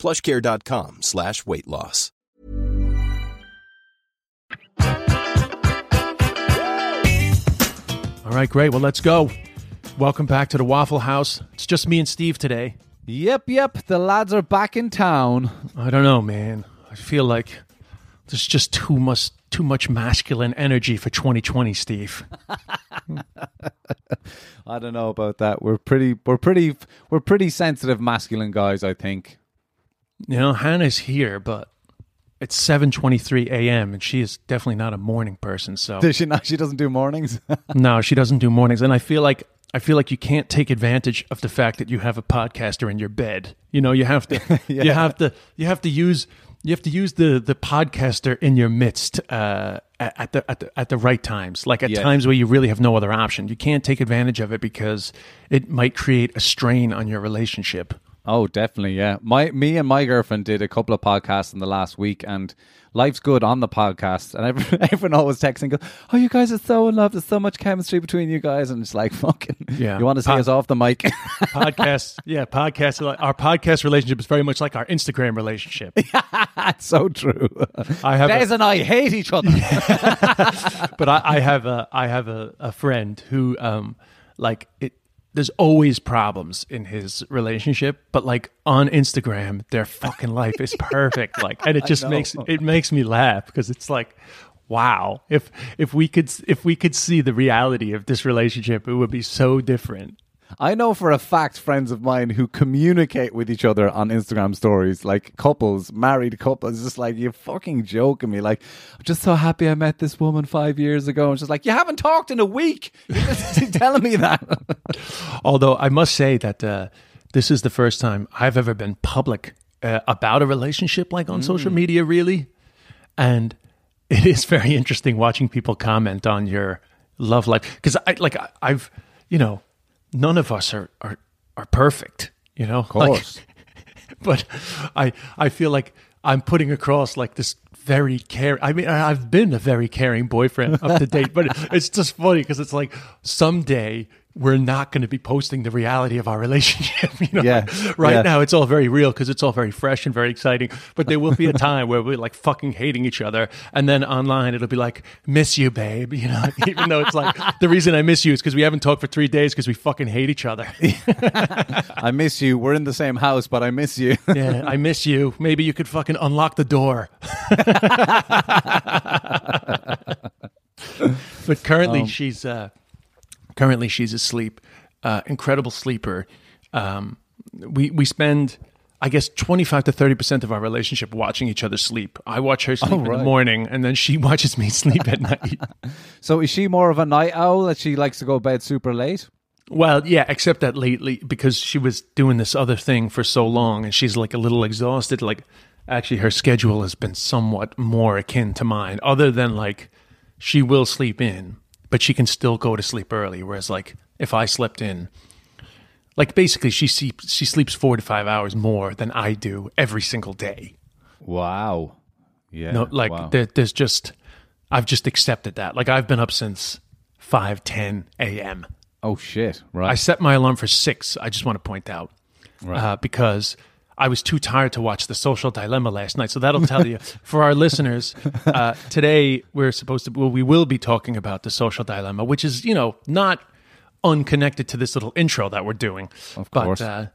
plushcare.com slash weight loss. All right, great. Well, let's go. Welcome back to the Waffle House. It's just me and Steve today. Yep, yep. The lads are back in town. I don't know, man. I feel like there's just too much too much masculine energy for 2020, Steve. I don't know about that. We're pretty, we're pretty, we're pretty sensitive masculine guys. I think. You know, Hannah's here, but it's 7:23 a.m. and she is definitely not a morning person. So Does she not? She doesn't do mornings. no, she doesn't do mornings, and I feel like I feel like you can't take advantage of the fact that you have a podcaster in your bed. You know, you have to, you have to, you have to use, you have to use the the podcaster in your midst uh, at, at the at the at the right times, like at Yeah. times where you really have no other option. You can't take advantage of it because it might create a strain on your relationship. Oh, definitely. Yeah. My, me and my girlfriend did a couple of podcasts in the last week, and life's good on the podcast. And everyone, everyone always texting, goes, "Oh, you guys are so in love. There's so much chemistry between you guys." And it's like, fucking, Yeah. You want to see Pod- us off the mic? Podcasts, yeah, podcasts. Our podcast relationship is very much like our Instagram relationship. That's so true. I have a- and I hate each other. but I, I have a I have a, a friend who um like it there's always problems in his relationship, but like on Instagram, their fucking life is perfect. Like, and it just makes it makes me laugh because it's like, wow, if if we could if we could see the reality of this relationship, it would be so different. I know for a fact friends of mine who communicate with each other on Instagram stories, like couples, married couples, just like you fucking joking me. Like, I'm just so happy I met this woman five years ago. And she's like, you haven't talked in a week. You're just telling me that. Although I must say that uh, this is the first time I've ever been public uh, about a relationship, like on social media, really. And it is very interesting watching people comment on your love life because I like I, I've you know none of us are are are perfect, you know. Of course. but I I feel like I'm putting across like this very care. I mean, I've been a very caring boyfriend up to date, but it's just funny because it's like someday we're not going to be posting the reality of our relationship. You know, Yeah, right yeah. now it's all very real because it's all very fresh and very exciting. But there will be a time where we're like fucking hating each other, and then online it'll be like "miss you, babe." You know, even though it's like the reason I miss you is because we haven't talked for three days because we fucking hate each other. I miss you. We're in the same house, but I miss you. Yeah, I miss you. Maybe you could fucking unlock the door. but currently she's uh currently she's asleep. Uh incredible sleeper. Um we we spend I guess 25 to 30% of our relationship watching each other sleep. I watch her sleep in the morning and then she watches me sleep at night. so is she more of a night owl that she likes to go to bed super late? Well, yeah, except that lately because she was doing this other thing for so long and she's like a little exhausted. Like, actually, her schedule has been somewhat more akin to mine, other than like she will sleep in, but she can still go to sleep early. Whereas, like, if I slept in, like basically she sleeps she sleeps four to five hours more than I do every single day. Wow. Yeah. No, like wow. there, there's just I've just accepted that. Like I've been up since five ten a.m. oh shit. Right. I set my alarm for six. I just want to point out uh, because I was too tired to watch The Social Dilemma last night. So that'll tell you for our listeners. Uh, today we're supposed to. Well, we will be talking about The Social Dilemma, which is you know not unconnected to this little intro that we're doing. Of course. But, uh,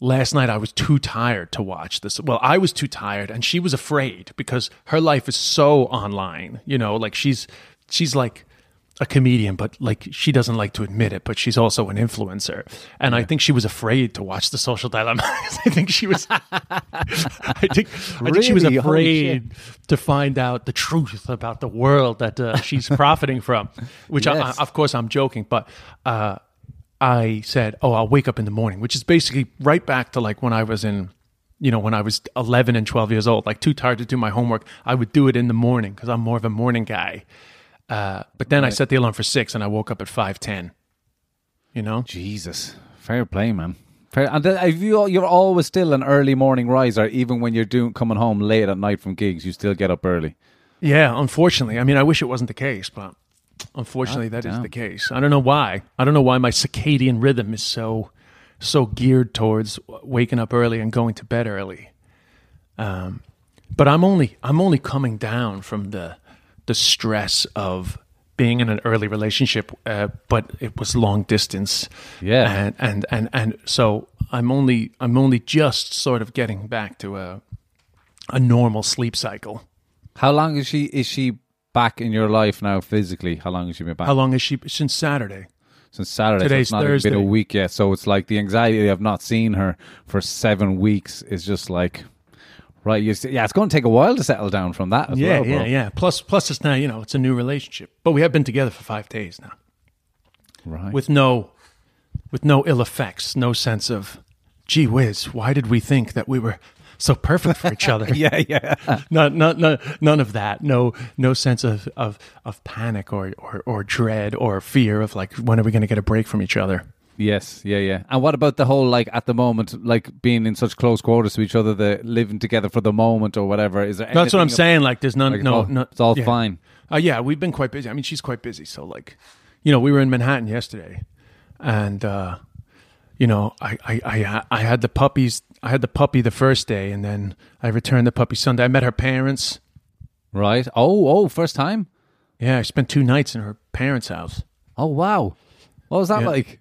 Last night I was too tired to watch this. Well, I was too tired and she was afraid because her life is so online. You know, like she's she's like a comedian, but like she doesn't like to admit it, but she's also an influencer. And I think she was afraid to watch the social dilemma. I think she was I think I think she was afraid to find out the truth about the world that uh, she's profiting from, which Yes. I, of course I'm joking, but uh, I said, "Oh, I'll wake up in the morning," which is basically right back to like when I was in you know, when I was 11 and 12 years old, like too tired to do my homework, I would do it in the morning because I'm more of a morning guy. Uh, but then I set the alarm for six and I woke up at 5:10. You know? Jesus, fair play, man. Fair, and if you you're always still an early morning riser, even when you're doing coming home late at night from gigs, you still get up early. Yeah, unfortunately. I mean, I wish it wasn't the case, but unfortunately, that is damn. the case. I don't know why. I don't know why my circadian rhythm is so so geared towards waking up early and going to bed early. Um, but I'm only I'm only coming down from the the stress of being in an early relationship, uh, but it was long distance. Yeah. and and and and so I'm only I'm only just sort of getting back to a a normal sleep cycle. How long is she? Is she back in your life now physically? How long has she been back? How long has she since Saturday? Since Saturday. Today's so it's not been a week yet. So it's like the anxiety of not seeing her for seven weeks is just like, right? You yeah, it's going to take a while to settle down from that. As yeah, well, yeah, yeah. Plus, plus, it's now you know it's a new relationship, but we have been together for five days now Right. with no, with no ill effects, no sense of, gee whiz, why did we think that we were so perfect for each other? yeah, yeah. not, not, not, none of that. No, no sense of of of panic or or, or dread or fear of like when are we going to get a break from each other. Yes, yeah, yeah. And what about the whole like at the moment, like being in such close quarters to each other, the living together for the moment or whatever? Is there? That's what I'm saying. Like, there's none. Like, no, it's all, no, it's all yeah. fine. Uh, yeah, we've been quite busy. I mean, she's quite busy. So, like, you know, we were in Manhattan yesterday, and uh, you know, I, I, I, I had the puppies. I had the puppy the first day, and then I returned the puppy Sunday. I met her parents. Right. Oh, oh, first time. Yeah, I spent two nights in her parents' house. Oh, wow. What was that Yeah. like?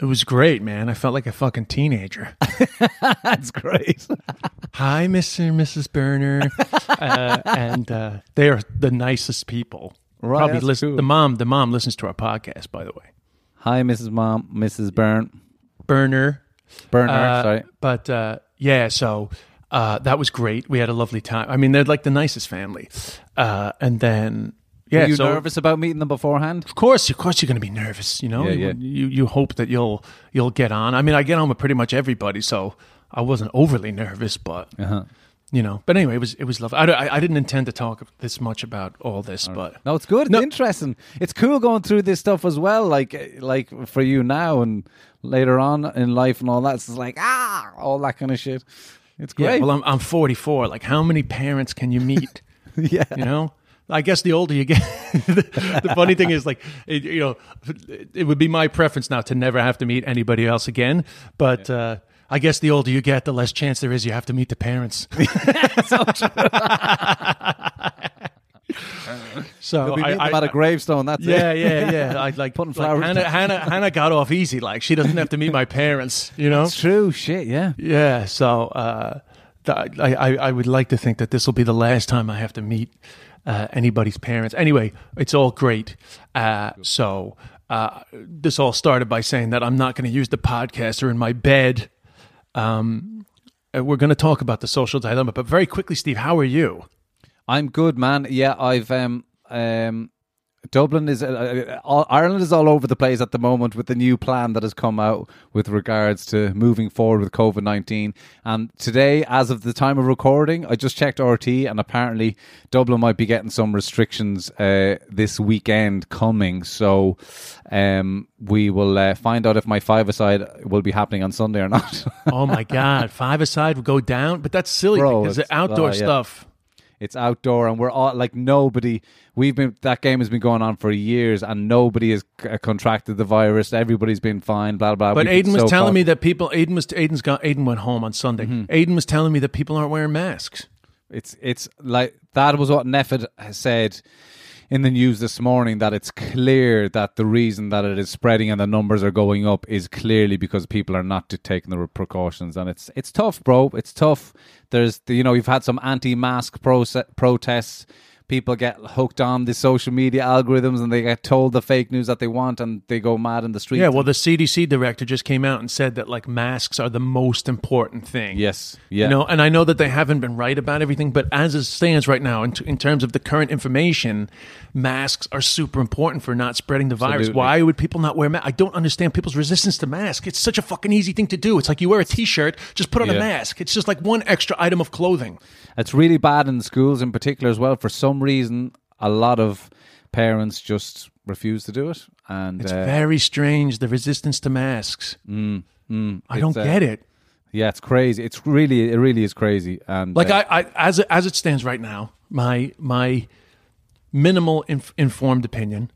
It was great, man. I felt like a fucking teenager. That's great. Hi, Mr. and Mrs. Burner, uh, and uh, they are the nicest people. Right, Probably that's listen. cool. The mom, the mom listens to our podcast, by the way. Hi, Mrs. Mom, Mrs. Byrne, Burner, Burner. Uh, sorry. But uh, yeah, so uh, that was great. We had a lovely time. I mean, they're like the nicest family. Uh, and then yeah, Were you so nervous about meeting them beforehand? of course, of course, you're going to be nervous. You know, Yeah, you, yeah. you you hope that you'll you'll get on. I mean, I get on with pretty much everybody, so I wasn't overly nervous, but. Uh-huh. You know, but anyway, it was it was lovely. I, I, I didn't intend to talk this much about all this, but No, it's good. It's No. interesting. It's cool going through this stuff as well. Like, like for you now and later on in life and all that. It's like ah, all that kind of shit. It's yeah. great. Well, I'm I'm 44. Like, how many parents can you meet? yeah. you know i guess the older you get the, the funny thing is like it, you know it would be my preference now to never have to meet anybody else again but uh I guess the older you get, the less chance there is you have to meet the parents. so I, I, at a gravestone. That's yeah, it. yeah, yeah. I like Putting like flowers Hannah, down. Hannah, Hannah got off easy. Like she doesn't have to meet my parents. You know, It's true. Shit. Yeah. yeah, so uh, th- I, I, I would like to think that this will be the last time I have to meet uh, anybody's parents. Anyway, it's all great. Uh, so uh, this all started by saying that I'm not going to use the podcaster in my bed. Um, uh, we're going to talk about the social dilemma, but very quickly, Steve, how are you? I'm good, man. Yeah, I've um um Dublin is uh, uh, all, Ireland is all over the place at the moment with the new plan that has come out with regards to moving forward with COVID nineteen. And today, as of the time of recording, I just checked RT, and apparently Dublin might be getting some restrictions uh, this weekend coming. So um, we will uh, find out if my five aside will be happening on Sunday or not. Oh my God, five aside would go down, but that's silly Bro, because the outdoor oh, yeah. It's outdoor, and we're all like nobody. We've been that game has been going on for years, and nobody has c- contracted the virus. Everybody's been fine. Blah blah. But We've Aiden was so telling me that people. Aiden was. Aiden's got. Aiden went home on Sunday. Mm-hmm. Aiden was telling me that people aren't wearing masks. it's it's like that was what NPHET has said in the news this morning that it's clear that the reason that it is spreading and the numbers are going up is clearly because people are not taking the precautions. And it's it's tough bro. It's tough. There's the, you know you've had some anti-mask proce- protests people get hooked on the social media algorithms and they get told the fake news that they want and they go mad in the streets. Yeah, well, the CDC director just came out and said that like masks are the most important thing. yes, yeah, You know, and I know that they haven't been right about everything, but as it stands right now, in, t- in terms of the current information, masks are super important for not spreading the virus. Absolutely. Why would people not wear masks? I don't understand people's resistance to masks. It's such a fucking easy thing to do. It's like you wear a t-shirt, just put on Yeah. a mask. It's just like one extra item of clothing. It's really bad in schools in particular as well. For some reason, a lot of parents just refuse to do it, and It's uh, very strange the resistance to masks. I don't uh, get it. yeah, it's crazy. It's really, it really is crazy. And Like uh, I, I as it, as it stands right now, my my minimal inf- informed opinion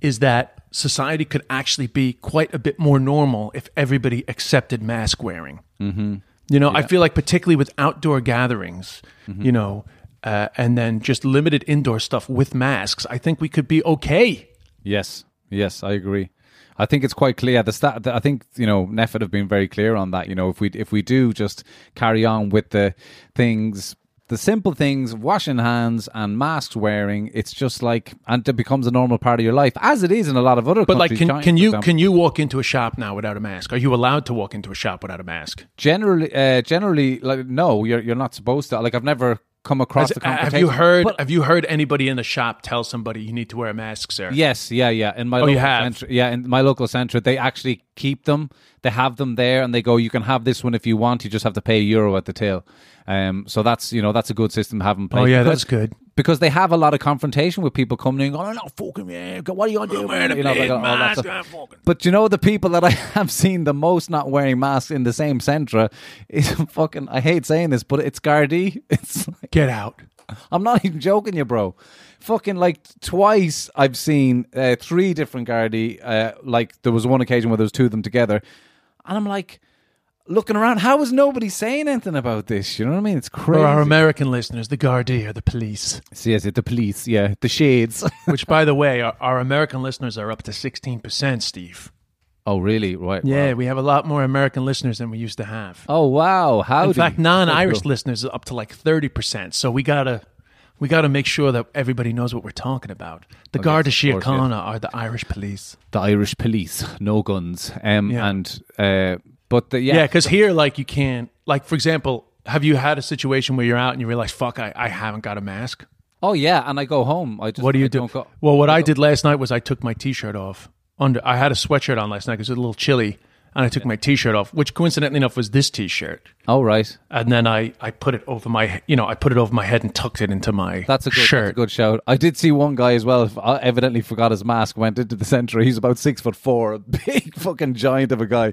is that society could actually be quite a bit more normal if everybody accepted mask wearing. Mm-hmm. You know, I feel like particularly with outdoor gatherings, Mm-hmm. you know, uh, and then just limited indoor stuff with masks, I think we could be okay. Yes, yes, I agree. I think it's quite clear. The stat, I think you know, NPHET have been very clear on that. You know, if we if we do just carry on with the things, the simple things, washing hands and masks wearing, it's just like and it becomes a normal part of your life, as it is in a lot of other But like, countries. can China, can for you example. can you walk into a shop now without a mask? Are you allowed to walk into a shop without a mask? generally uh, generally like no, you're you're not supposed to. Like I've never come across Has- the have you heard? But- have you heard anybody in the shop tell somebody you need to wear a mask, sir? Yes, yeah, yeah. In my Oh, local you have? centre, yeah, in my local centre, they actually keep them. They have them there, and they go, "You can have this one if you want. You just have to pay a euro at the till." Um, so that's you know that's a good system to have in place. Oh yeah, because, that's good. because they have a lot of confrontation with people coming in, going, "I'm not fucking yeah, what are you gonna do?" You know, like, all that stuff. But you know the people that I have seen the most not wearing masks in the same centre is fucking. I hate saying this, but it's Gardaí. It's like, Get out. I'm not even joking you, bro. Fucking like twice I've seen uh, three different Gardaí. Uh, like there was one occasion where there was two of them together, and I'm like looking around. How is nobody saying anything about this? You know what I mean? It's crazy. For our American listeners, the Gardaí are the police. See, yes, it the police. Yeah, the shades. Which, by the way, our, our American listeners are up to sixteen percent. Steve. oh, really? Right. Yeah, wow. we have a lot more American listeners than we used to have. Oh wow. How? In fact, non-Irish listeners are up to like thirty percent. So we gotta we gotta make sure that everybody knows what we're talking about. The Garda yes, course, yeah. Síochána are the Irish police. the Irish police, no guns. Um, Yeah. and uh, but the, yeah, Yeah, because here, like, you can't. Like, for example, have you had a situation where you're out and you realize, "Fuck, I, I haven't got a mask." oh yeah, and I go home. I just What do you I do? don't Go, well, what I did last night was I took my t-shirt off. Under, I had a sweatshirt on last night because it was a little chilly, and I took my t-shirt off, which coincidentally enough was this t-shirt. oh right. And then I, I put it over my, you know, I put it over my head and tucked it into my That's a good, shirt. That's a good shout. I did see one guy as well. Evidently forgot his mask. Went into the centre. He's about six foot four, a big fucking giant of a guy,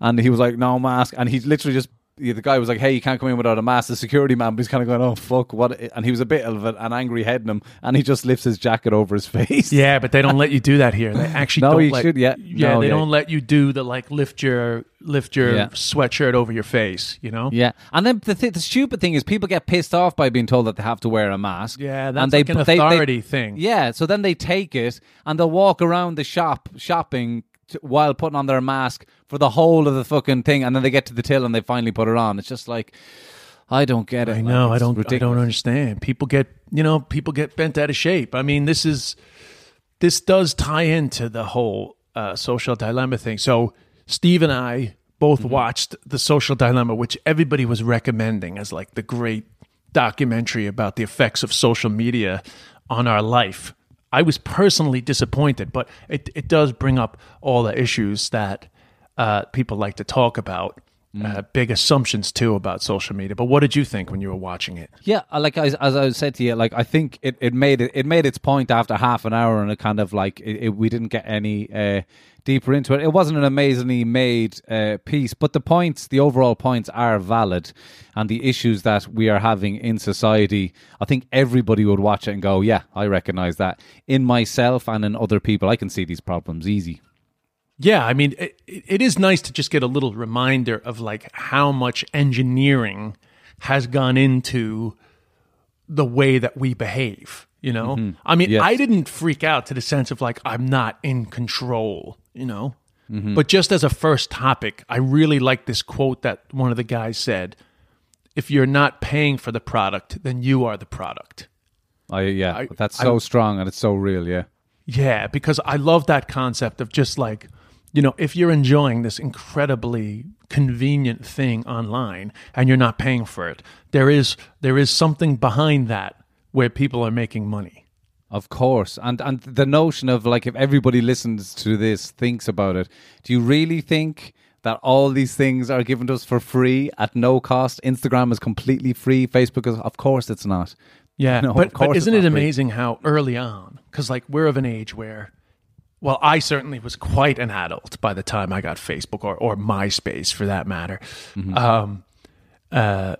and he was like, "No mask." And he literally just. Yeah, the guy was like, "Hey, you can't come in without a mask." The security man, but he's kind of going, "Oh fuck, what?" And he was a bit of an angry head in him, and he just lifts his jacket over his face. Yeah, but they don't let you do that here. They actually No, don't you let, should, yeah. yeah. No, they yeah. don't let you do the like lift your lift your Yeah. sweatshirt over your face. You know. Yeah, and then the th- the stupid thing is people get pissed off by being told that they have to wear a mask. Yeah, that's and they, like an they- they- authority thing. Yeah, so then they take it and they'll walk around the shop shopping t- while putting on their mask for the whole of the fucking thing, and then they get to the till and they finally put it on. It's just like I don't get it. I like, know. I don't. I don't understand. People get. You know. People get bent out of shape. I mean, this is. This does tie into the whole uh, social dilemma thing. So Steve and I both Mm-hmm. watched the social dilemma, which everybody was recommending as like the great documentary about the effects of social media on our life. I was personally disappointed, but it it does bring up all the issues that uh, people like to talk about. Uh, big assumptions too about social media. But what did you think when you were watching it? Yeah, like as, as I said to you, like I think it, it made it it made its point after half an hour, and it kind of like it, it, we didn't get any uh, deeper into it. It wasn't an amazingly made uh, piece, but the points, the overall points, are valid, and the issues that we are having in society, I think everybody would watch it and go, "Yeah, I recognize that in myself and in other people. I can see these problems easy." Yeah, I mean, it, it is nice to just get a little reminder of like how much engineering has gone into the way that we behave. You know, mm-hmm. I mean, Yes. I didn't freak out to the sense of like I'm not in control. You know, mm-hmm. but just as a first topic, I really like this quote that one of the guys said: "If you're not paying for the product, then you are the product." I yeah, I- that's I- so strong and it's so real. Yeah, Yeah, because I love that concept of just like, you know, if you're enjoying this incredibly convenient thing online and you're not paying for it, there is there is something behind that where people are making money. of course. And and the notion of like if everybody listens to this, thinks about it, do you really think? That all these things are given to us for free at no cost. Instagram is completely free. Facebook is, of course, it's not. Yeah, No, but, of course but isn't it not free. amazing how early on, because like we're of an age where, well, I certainly was quite an adult by the time I got Facebook or or MySpace for that matter. Mm-hmm. Um, uh,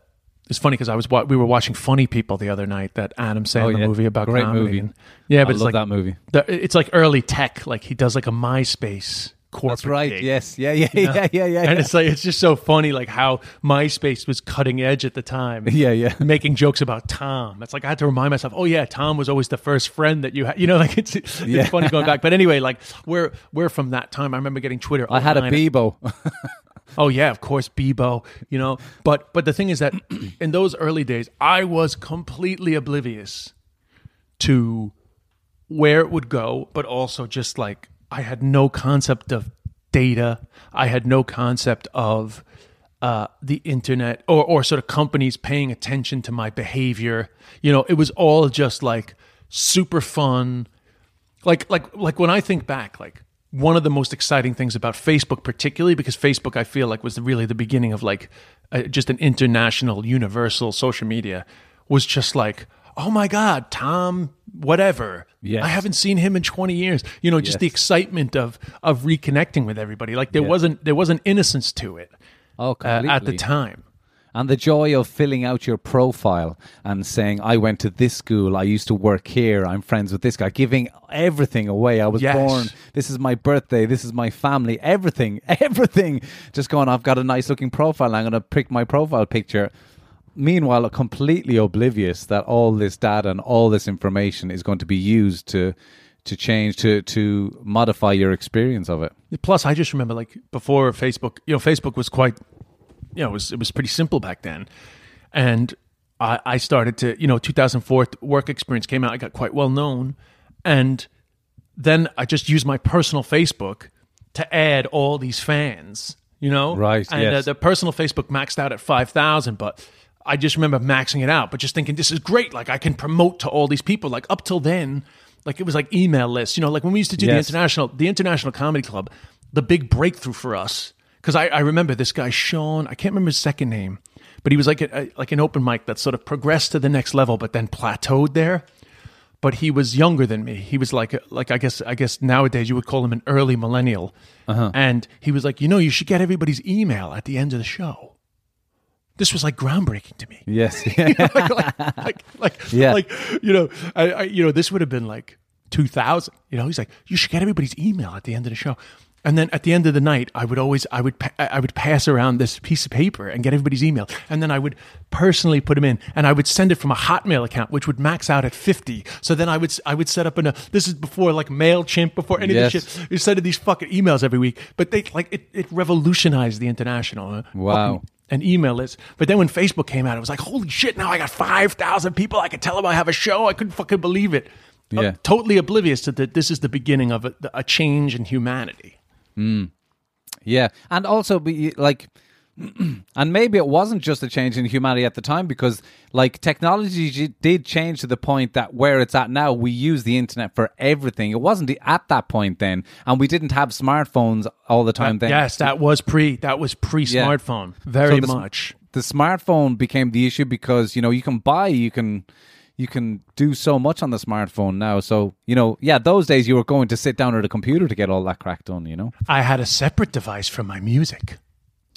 it's funny because I was wa- we were watching Funny People the other night, that Adam Sandler Oh, yeah. movie about Great comedy. movie. and- yeah, I but it's love like that movie. the, it's like early tech. Like he does like a MySpace corporate. That's right. gig. Yes. Yeah. Yeah. Yeah. Yeah. Yeah. And yeah. it's like it's just so funny, like how MySpace was cutting edge at the time. Yeah, yeah. making jokes about Tom. It's like I had to remind myself, oh yeah, Tom was always the first friend that you had. You know, like it's it's Yeah. funny going back. But anyway, like we're we're from that time. I remember getting Twitter. I had a 09. Bebo. Oh yeah, of course, Bebo. You know, but but the thing is that in those early days, I was completely oblivious to where it would go, but also just like I had no concept of data. I had no concept of uh, the internet or or sort of companies paying attention to my behavior. You know, it was all just like super fun like like like when I think back, like one of the most exciting things about Facebook, particularly because Facebook, I feel like was really the beginning of like uh, just an international, universal social media, was just like, oh my god, Tom, whatever. Yes. I haven't seen him in twenty years. You know, just the excitement of of reconnecting with everybody. Like there Yeah. wasn't there wasn't innocence to it Oh, uh, at the time. And the joy of filling out your profile and saying, I went to this school, I used to work here, I'm friends with this guy, giving everything away. I was Yes. born, this is my birthday, this is my family, everything, everything. Just going, I've got a nice looking profile, I'm going to pick my profile picture. Meanwhile, completely oblivious that all this data and all this information is going to be used to to change to to modify your experience of it. Plus, I just remember like before Facebook, you know, Facebook was quite, you know, it was it was pretty simple back then, and I, I started to, you know, 2004 work experience came out. I got quite well known, and then I just used my personal Facebook to add all these fans, you know, Right, And yes. uh, the personal Facebook maxed out at five thousand, but. I just remember maxing it out, but just thinking this is great. Like I can promote to all these people. Like up till then, like it was like email lists. You know, like when we used to do the international, the international comedy club, the big breakthrough for us. Because I, I remember this guy Sean. I can't remember his second name, but he was like a, like an open mic that sort of progressed to the next level, but then plateaued there. But he was younger than me. He was like like I guess I guess nowadays you would call him an early millennial. Uh-huh. And he was like, you know, you should get everybody's email at the end of the show. This was like groundbreaking to me Yes. like, like, like, like, Yeah. like, you know, I, I, you know, this would have been like 2000. You know, he's like, you should get everybody's email at the end of the show. And then at the end of the night, I would always, I would, I would pass around this piece of paper and get everybody's email, and then I would personally put them in, and I would send it from a Hotmail account, which would max out at fifty. So then I would, I would set up in a. This is before like Mailchimp, before any Yes. of this shit. You send these fucking emails every week, but they like it, it revolutionized the international. uh, Wow. fucking an email list. But then when Facebook came out, it was like, holy shit, now I got 5,000 people. I could tell them I have a show. I couldn't fucking believe it. I'm Yeah. totally oblivious to that this is the beginning of a, a change in humanity. Mm. Yeah, and also be like, and maybe it wasn't just a change in humanity at the time because like technology did change to the point that where it's at now, we use the internet for everything. It wasn't at that point then, and we didn't have smartphones all the time then. yes, that was pre that was pre Yeah. smartphone. Very So the much. The smartphone became the issue because you know you can buy, you can. You can do so much on the smartphone now. So, you know, yeah, those days you were going to sit down at a computer to get all that crack done, you know? I had a separate device for my music.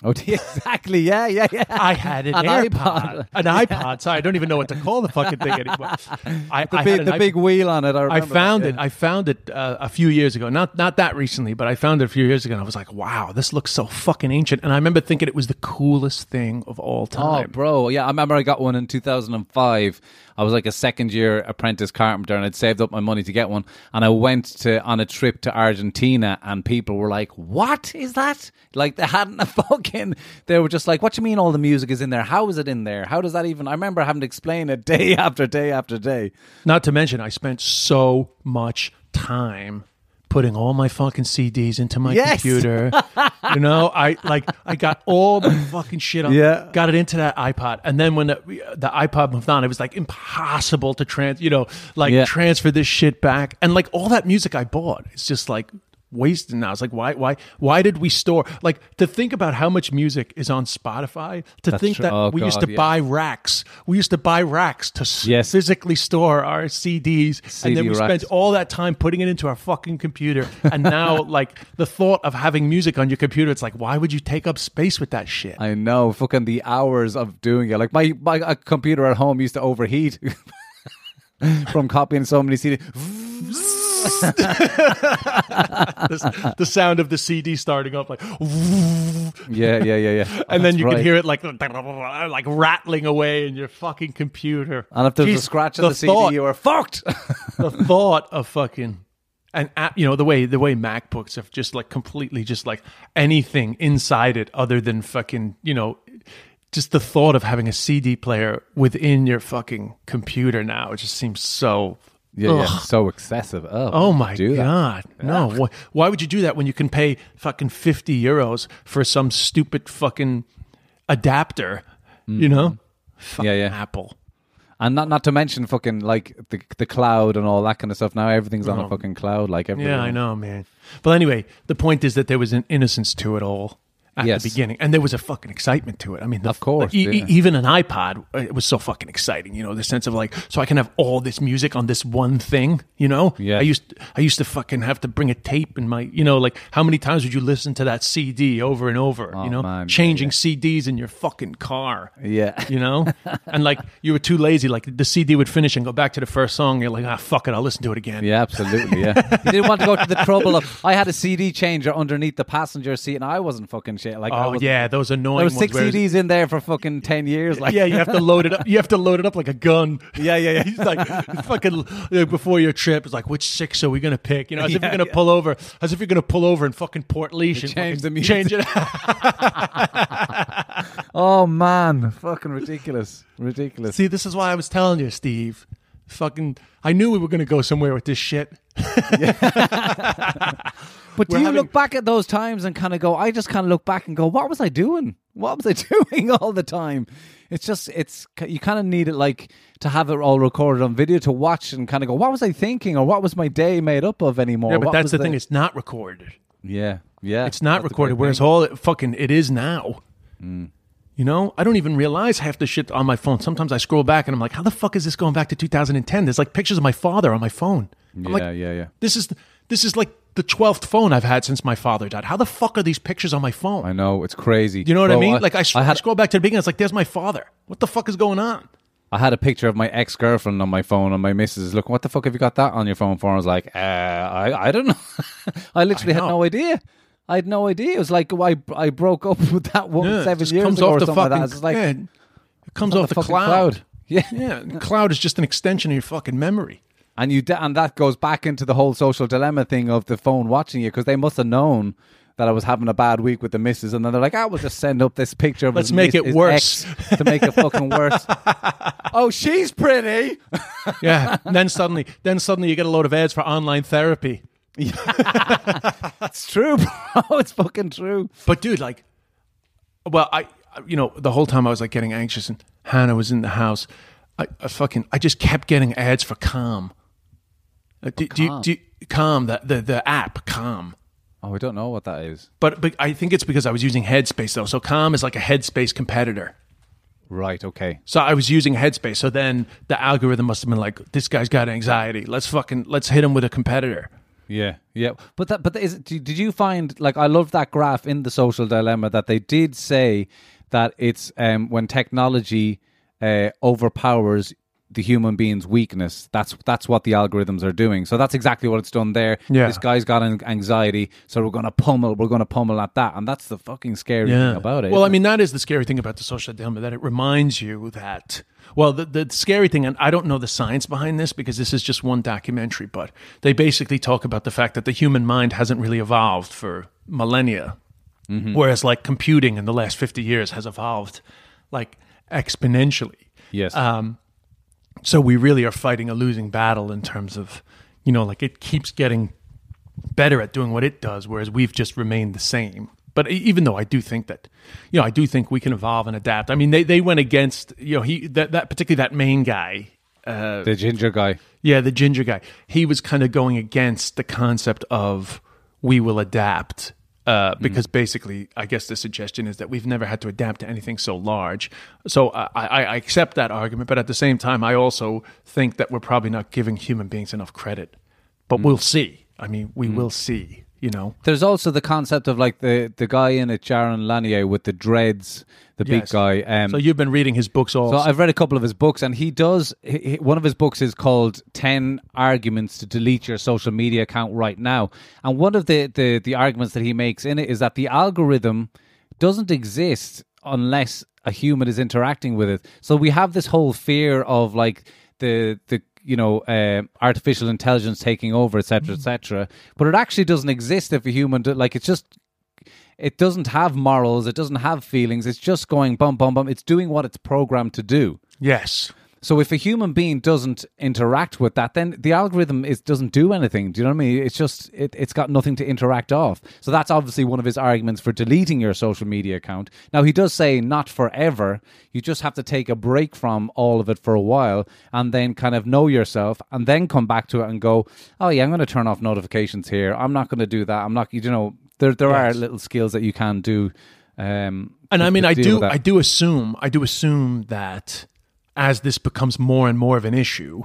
Oh, exactly. Yeah, yeah, yeah. I had an, An AirPod, iPod. an iPod. Sorry, I don't even know what to call the fucking thing anymore. I, The, I big, the iPod. big wheel on it. I, I found that, it. I found it uh, a few years ago. Not not that recently, but I found it a few years ago, and I was like, "Wow, this looks so fucking ancient." And I remember thinking it was the coolest thing of all time. Oh, time. bro. Yeah, I remember I got one in 2005. I was like a second year apprentice carpenter, and I'd saved up my money to get one. And I went to on a trip to Argentina, and people were like, "What is that?" Like they hadn't a fucking. They were just like, "What do you mean all the music is in there? How is it in there? How does that even?" I remember having to explain it day after day after day. Not to mention, I spent so much time putting all my fucking CDs into my Yes. computer. you know, I like I got all my fucking shit on, Yeah. got it into that iPod, and then when the, the iPod moved on, it was like impossible to trans, you know, like Yeah. transfer this shit back, and like all that music I bought, it's just like wasted now. It's like why why why did we store like to think about how much music is on Spotify? To That's think true. that Oh, we used to yeah. buy racks, we used to buy racks to Yes. physically store our CDs, and then we spent all that time putting it into our fucking computer. And now, like the thought of having music on your computer, it's like, why would you take up space with that shit? I know, fucking the hours of doing it. Like my my computer at home used to overheat from copying so many CDs. the, the sound of the CD starting up, like, Yeah, yeah, yeah, yeah. and then you That's can hear it like like rattling away in your fucking computer. And if there's a scratch on the, CD, thought, you are fucked. the thought of fucking and app, you know the way the way MacBooks have just like completely just like anything inside it other than fucking you know just the thought of having a CD player within your fucking computer now it just seems so yeah, yeah. So excessive. Oh, Oh my do that. god! No, why, why would you do that when you can pay fucking fifty euros for some stupid fucking adapter? You know, Fucking Mm-hmm. Yeah, yeah. Apple. And not not to mention fucking like the the cloud and all that kind of stuff. Now everything's on a Oh. fucking cloud. Like everything. Yeah, I know, man. But anyway, the point is that there was an innocence to it all at Yes. the beginning, and there was a fucking excitement to it. I mean, the, Of course, e- e- even an iPod, uh, it was so fucking exciting. You know, the sense of like, so I can have all this music on this one thing. You know, Yeah. I used I used to fucking have to bring a tape in my, you know, like how many times would you listen to that CD over and over? Oh, you know, man, yeah, changing CDs in your fucking car. Yeah. You know, and like you were too lazy. Like the CD would finish and go back to the first song. You're like, ah, fuck it, I'll listen to it again. Yeah, absolutely. Yeah, you didn't want to go to the trouble of. I had a CD changer underneath the passenger seat, and I wasn't fucking shit. Like, Oh was, yeah, those annoying there was ones. six whereas- CDs in there for fucking ten years. Like, yeah, you have to load it up. You have to load it up like a gun. yeah, yeah, yeah. He's like fucking uh, before your trip. It's like which six are we gonna pick? You know, as if Yeah, you're gonna yeah. pull over, as if you're gonna pull over in fucking Portlaoise and Change the music. change it. Oh man, fucking ridiculous, ridiculous. See, this is why I was telling you, Steve. Fucking, I knew we were gonna go somewhere with this shit. But do you having- look back at those times and kind of go? I just kind of look back and go, "What was I doing? What was I doing all the time?" It's just, it's you kind of need it like to have it all recorded on video to watch and kind of go, "What was I thinking?" or "What was my day made up of anymore?" yeah, but What that's was the thing. It's not recorded. yeah, yeah, It's not recorded. Whereas all it fucking it is now. Mm. You know, I don't even realize half the shit on my phone. Sometimes I scroll back and I'm like, how the fuck is this going back to 2010? There's like pictures of my father on my phone. I'm yeah, like, yeah, yeah. this is this is like the 12th phone I've had since my father died. How the fuck are these pictures on my phone? I know it's crazy. you know what I Bro, mean? like I, I, I had scroll back to the beginning. It's like, there's my father. What the fuck is going on? I had a picture of my ex girlfriend on my phone, and my missus is looking, what the fuck have you got that on your phone for? I was like, uh, I, I don't know. I literally had know. no idea. I had no idea. It was like I, I broke up with that woman Yeah, it seven years comes ago off or the something like that. It's like yeah, it comes off the, fucking cloud. Yeah, Yeah, cloud is just an extension of your fucking memory. And you and that goes back into the whole social dilemma thing of the phone watching you because they must have known that I was having a bad week with the missus, and then they're like, ah, "I will just send up this picture of Let's make it worse." to make it fucking worse." oh, she's pretty. Yeah. and then suddenly, then suddenly you get a load of ads for online therapy. It's true, bro. It's fucking true. But dude, like, well, I, you know, the whole time I was like getting anxious, and Hannah was in the house. I, I fucking, I just kept getting ads for Calm. Uh, do, do, you, Calm? do you, Calm, the, the the app Calm. Oh, I don't know what that is. But but I think it's because I was using Headspace though. So Calm is like a Headspace competitor. Right. Okay. So I was using Headspace. So then the algorithm must have been like, this guy's got anxiety. Let's fucking let's hit him with a competitor. Yeah, yeah. But that, but is did did you find like I love that graph in the social dilemma that they did say that it's um when technology uh, overpowers the human being's weakness. That's that's what the algorithms are doing. So that's exactly what it's done there. Yeah. This guy's got an anxiety, so we're going to pummel. We're going to pummel at that, and that's the fucking scary thing about it. Well, I mean, that is the scary thing about the social dilemma that it reminds you that. Well, the, the scary thing, and I don't know the science behind this because this is just one documentary, but they basically talk about the fact that the human mind hasn't really evolved for millennia, Mm-hmm. whereas like computing in the last 50 years has evolved like exponentially. yes, Um, so we really are fighting a losing battle in terms of, you know, like it keeps getting better at doing what it does, whereas we've just remained the same. But even though I do think that, you know, I do think we can evolve and adapt. I mean, they, they went against, you know, he that, that particularly that main guy, uh, the ginger guy. yeah, the ginger guy. He was kind of going against the concept of we will adapt. Uh, mm-hmm. because basically, I guess the suggestion is that we've never had to adapt to anything so large. So I, I, I accept that argument, but at the same time, I also think that we're probably not giving human beings enough credit. But mm. we'll see. I mean, we mm. will see. You know, There's also the concept of like the the guy in it, Jaron Lanier, with the dreads, the big guy. Um, so you've been reading his books also. So I've read a couple of his books, and he does. He, he- one of his books is called 10 Arguments to Delete Your Social Media Account Right Now. And one of the, the, the arguments that he makes in it is that the algorithm doesn't exist unless a human is interacting with it. So we have this whole fear of like the, the you know, uh, artificial intelligence taking over, etc., etc. But it actually doesn't exist if a human, do, like, it's just it doesn't have morals, it doesn't have feelings, it's just going bum bum bum. It's doing what it's programmed to do. yes. So if a human being doesn't interact with that, then the algorithm is doesn't do anything. Do you know what I mean? It's just it, it's got nothing to interact off. So that's obviously one of his arguments for deleting your social media account. Now he does say not forever. You just have to take a break from all of it for a while and then kind of know yourself and then come back to it and go, oh yeah, I'm going to turn off notifications here. I'm not going to do that. I'm not. You know, there there Yes. are little skills that you can do. Um, and I mean, I do. I do assume, I do assume that as this becomes more and more of an issue,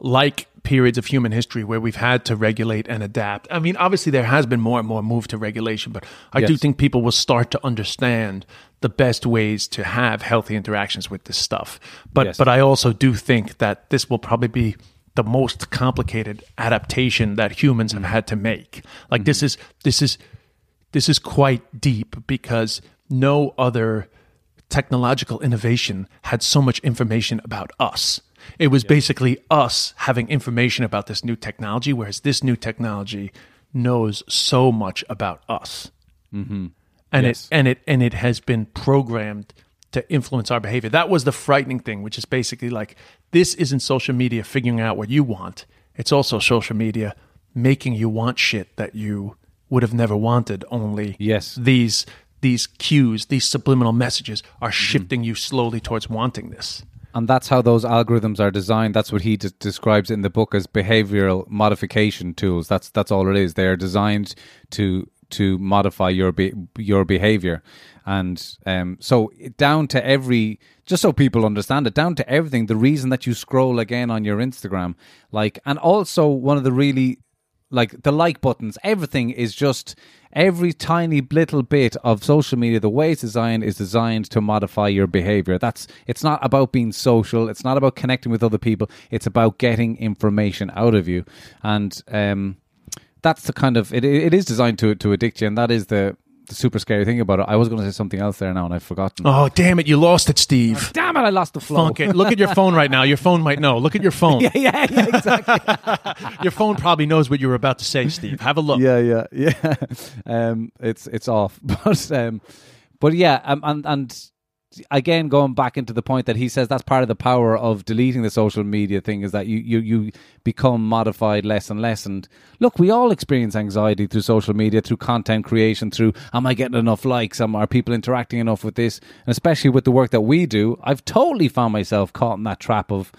like periods of human history where we've had to regulate and adapt. I mean, obviously there has been more and more move to regulation, but I do think people will start to understand the best ways to have healthy interactions with this stuff. But Yes. but I also do think that this will probably be the most complicated adaptation that humans have mm-hmm. had to make. Like this mm-hmm. is this is this is quite deep because no other technological innovation had so much information about us. It was basically us having information about this new technology, whereas this new technology knows so much about us. Mm-hmm. And Yes. it and it and it has been programmed to influence our behavior. That was the frightening thing, which is basically like this isn't social media figuring out what you want. It's also social media making you want shit that you would have never wanted. Only Yes. these these cues, these subliminal messages are shifting you slowly towards wanting this. and that's how those algorithms are designed. That's what he de- describes in the book as behavioral modification tools. That's that's all it is. They are designed to to modify your be- your behavior, and um, so down to every. Just so people understand it, down to everything. The reason that you scroll again on your Instagram, like, and also one of the really like the like buttons, everything is just every tiny little bit of social media. The way it's designed is designed to modify your behavior. That's it's not about being social. It's not about connecting with other people. It's about getting information out of you, and um, that's the kind of it. It is designed to to addict you, and that is the. The super scary thing about it. I was going to say something else there now, and I've forgotten. Oh, damn it, you lost it, Steve. Damn it! I lost the flow. Funk it. Look at your phone right now. Your phone might know. Look at your phone. yeah, yeah, exactly. Your phone probably knows what you were about to say, Steve. Have a look. yeah, yeah, yeah. Um, it's it's off, but um, but yeah, um, and and again, going back into the point that he says that's part of the power of deleting the social media thing is that you you you become modified less and less. And look, we all experience anxiety through social media, through content creation, through am I getting enough likes? Am are people interacting enough with this? And especially with the work that we do, I've totally found myself caught in that trap of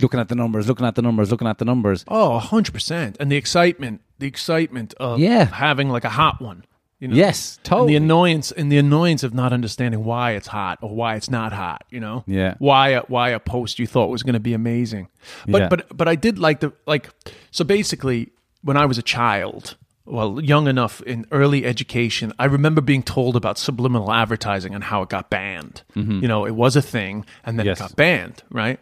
looking at the numbers, looking at the numbers, looking at the numbers. Oh, 100%. And the excitement, the excitement of Yeah. having like a hot one. You know? Yes, totally. the annoyance and the annoyance of not understanding why it's hot or why it's not hot, you know? Yeah. Why a, why a post you thought was going to be amazing. But Yeah. but but I did like the like so basically when I was a child, well, young enough in early education, I remember being told about subliminal advertising and how it got banned. You know, it was a thing and then Mm-hmm. Yes. it got banned, right?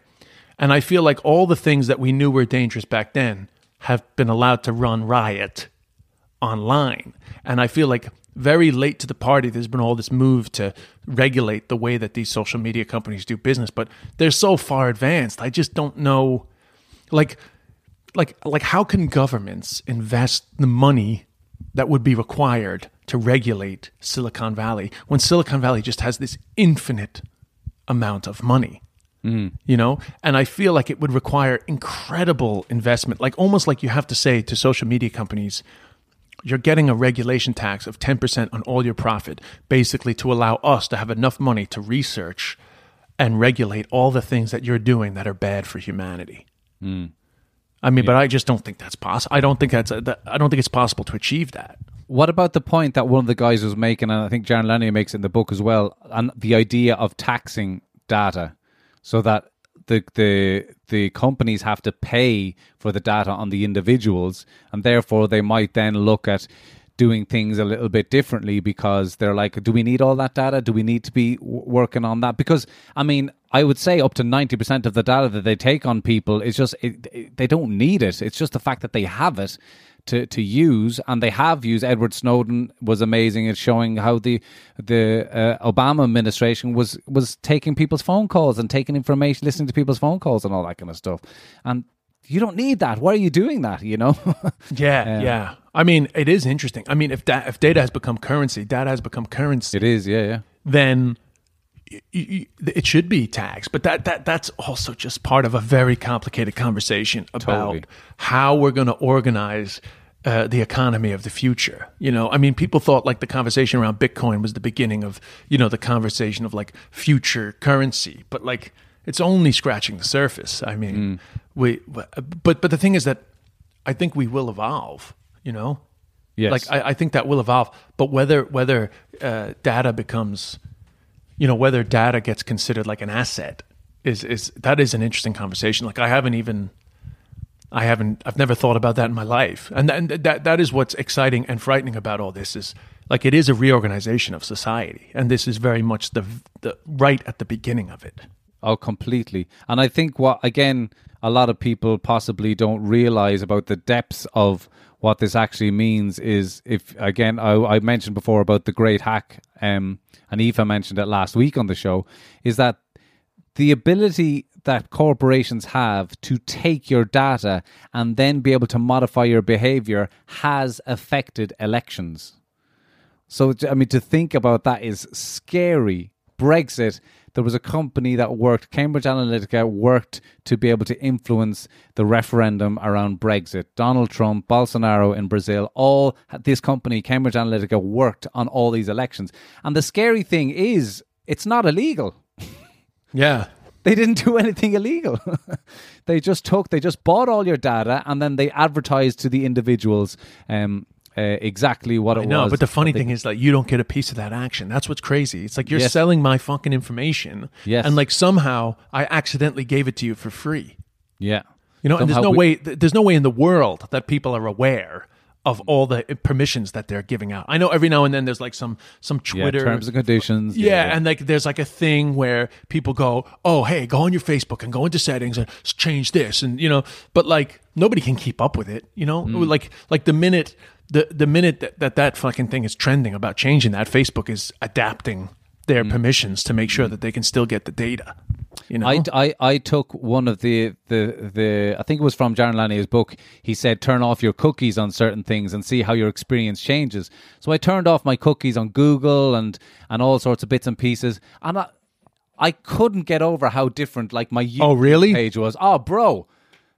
And I feel like all the things that we knew were dangerous back then have been allowed to run riot online. And I feel like very late to the party, there's been all this move to regulate the way that these social media companies do business, but they're so far advanced. I just don't know, like, like, like, how can governments invest the money that would be required to regulate Silicon Valley when Silicon Valley just has this infinite amount of money? Mm. you know and i feel like it would require incredible investment like almost like you have to say to social media companies you're getting a regulation tax of 10% on all your profit basically to allow us to have enough money to research and regulate all the things that you're doing that are bad for humanity. Mm. I mean but i just don't think that's possible i don't think that's uh, that, i don't think it's possible to achieve that. What about the point that one of the guys was making, and I think Jaron Lanier makes it in the book as well, and the idea of taxing data so that the the the companies have to pay for the data on the individuals, and therefore they might then look at doing things a little bit differently because they're like, do we need all that data? Do we need to be working on that? Because I mean, I would say up to ninety percent of the data that they take on people is just it, it- they don't need it. It's just the fact that they have it to, to use, and they have used. Edward Snowden was amazing at showing how the the uh, Obama administration was was taking people's phone calls and taking information, listening to people's phone calls, and all that kind of stuff. And you don't need that. Why are you doing that? You know? yeah yeah i mean it is interesting i mean if da- if data has become currency data has become currency it is, yeah, yeah. then it should be taxed. But that, that that's also just part of a very complicated conversation about Totally. how we're going to organize uh, the economy of the future. You know, I mean, people thought like the conversation around Bitcoin was the beginning of you know the conversation of like future currency, but like it's only scratching the surface. I mean, we but but the thing is that I think we will evolve. You know, Yes. like I, I think that will evolve. But whether whether uh, data becomes, you know, whether data gets considered like an asset is is that is an interesting conversation. Like I haven't even, I haven't, I've never thought about that in my life, and and that that is what's exciting and frightening about all this is like it is a reorganization of society, and this is very much the the right at the beginning of it. Oh, completely. And I think what again a lot of people possibly don't realize about the depths of what this actually means is if again I, I mentioned before about the great hack, um, and Eva mentioned it last week on the show, is that the ability that corporations have to take your data and then be able to modify your behavior has affected elections. So, I mean, to think about that is scary. Brexit, there was a company that worked, Cambridge Analytica worked to be able to influence the referendum around Brexit. Donald Trump, Bolsonaro in Brazil, all this company, Cambridge Analytica, worked on all these elections. And the scary thing is, it's not illegal. Yeah, They didn't do anything illegal. they just took, they just bought all your data and then they advertised to the individuals um, uh, exactly what it I know, was. but the funny thing is that you don't get a piece of that action. That's what's crazy. It's like you're Yes. selling my fucking information, Yes. and like somehow I accidentally gave it to you for free. yeah. You know, and there's no we- way. There's no way in the world that people are aware of all the permissions that they're giving out. I know every now and then there's like some some Yeah, Twitter terms and conditions. yeah, and like there's like a thing where people go, "Oh, hey, go on your Facebook and go into settings and change this," and you know, but like nobody can keep up with it, you know. Mm. Like like the minute the the minute that, that that fucking thing is trending about changing that, Facebook is adapting their Mm. permissions to make sure that they can still get the data. You know, I, I, I took one of the, the, the I think it was from Jaron Lanier's book. He said, turn off your cookies on certain things and see how your experience changes. So I turned off my cookies on Google and, and all sorts of bits and pieces. And I, I couldn't get over how different like my YouTube Oh, really? page was. Oh, bro,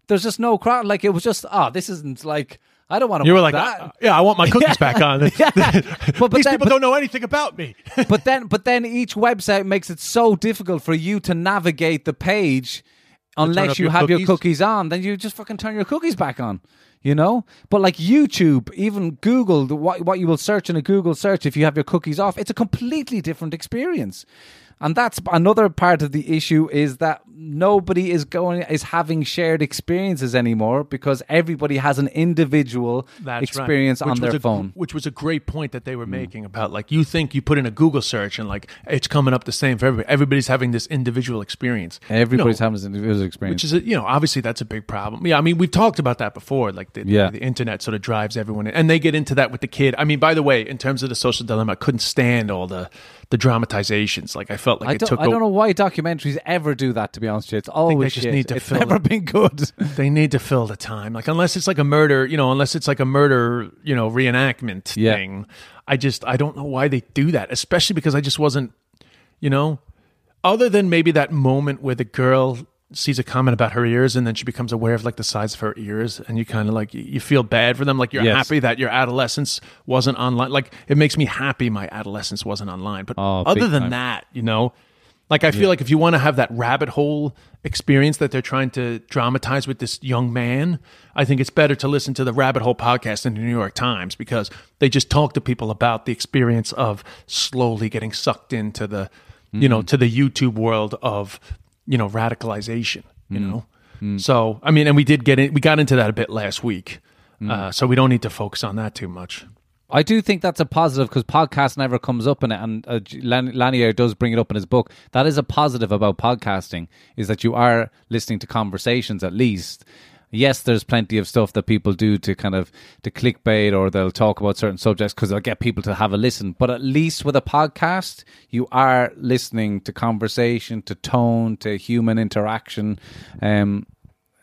there's just no crowd. Like it was just, oh, this isn't like, I don't want to you were like, that. "Uh, "Yeah, I want my cookies back on." Yeah. But- but These then- people but- don't know anything about me. but then but then each website makes it so difficult for you to navigate the page unless you your have your cookies? cookies on then you just fucking turn your cookies back on you know but like youtube even google the, what, what you will search in a google search if you have your cookies off it's a completely different experience and that's another part of the issue is that nobody is going is having shared experiences anymore because everybody has an individual That's experience right. On their a- phone. which was a great point that they were mm. making about like you think you put in a Google search and like it's coming up the same for everybody. Everybody's having this individual experience. Everybody's having this individual experience. which is a, you know obviously that's a big problem. Yeah, I mean we've talked about that before. Like the, Yeah. the internet sort of drives everyone, in. and they get into that with the kid. I mean, by the way, in terms of the social dilemma, I couldn't stand all the the dramatizations. Like I felt like I it don't, took. I don't know why documentaries ever do that. To be honest, with you. it's always just shit. need to it's fill never it. been good. They need to fill the time. Like unless it's like a murder, you know, unless it's like a murder, you know, reenactment Yeah. thing. I just I don't know why they do that, especially because I just wasn't, you know, other than maybe that moment where the girl sees a comment about her ears and then she becomes aware of like the size of her ears and you kind of like you feel bad for them like you're Yes. happy that your adolescence wasn't online like it makes me happy my adolescence wasn't online but Oh, other than time. that you know like I feel like if you want to have that rabbit hole experience that they're trying to dramatize with this young man, I think it's better to listen to the Rabbit Hole podcast in the New York Times because they just talk to people about the experience of slowly getting sucked into the, you know, mm. to the YouTube world of, you know, radicalization. You know, so I mean, and we did get in, we got into that a bit last week, uh, so we don't need to focus on that too much. I do think that's a positive because podcast never comes up in it, and uh, Lan- Lanier does bring it up in his book. That is a positive about podcasting is that you are listening to conversations at least. Yes, there's plenty of stuff that people do to kind of to clickbait or they'll talk about certain subjects because they'll get people to have a listen. But at least with a podcast, you are listening to conversation, to tone, to human interaction. Um,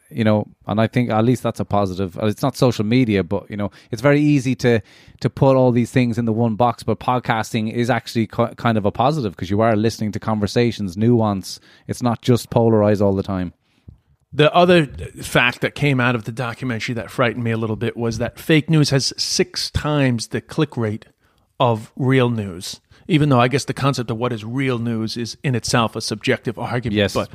you know and i think at least that's a positive Uh, it's not social media but you know it's very easy to to put all these things in the one box but podcasting is actually ki- kind of a positive because you are listening to conversations nuance it's not just polarized all the time The other fact that came out of the documentary that frightened me a little bit was that fake news has six times the click rate of real news. Even though I guess the concept of what is real news is in itself a subjective argument. Yes. But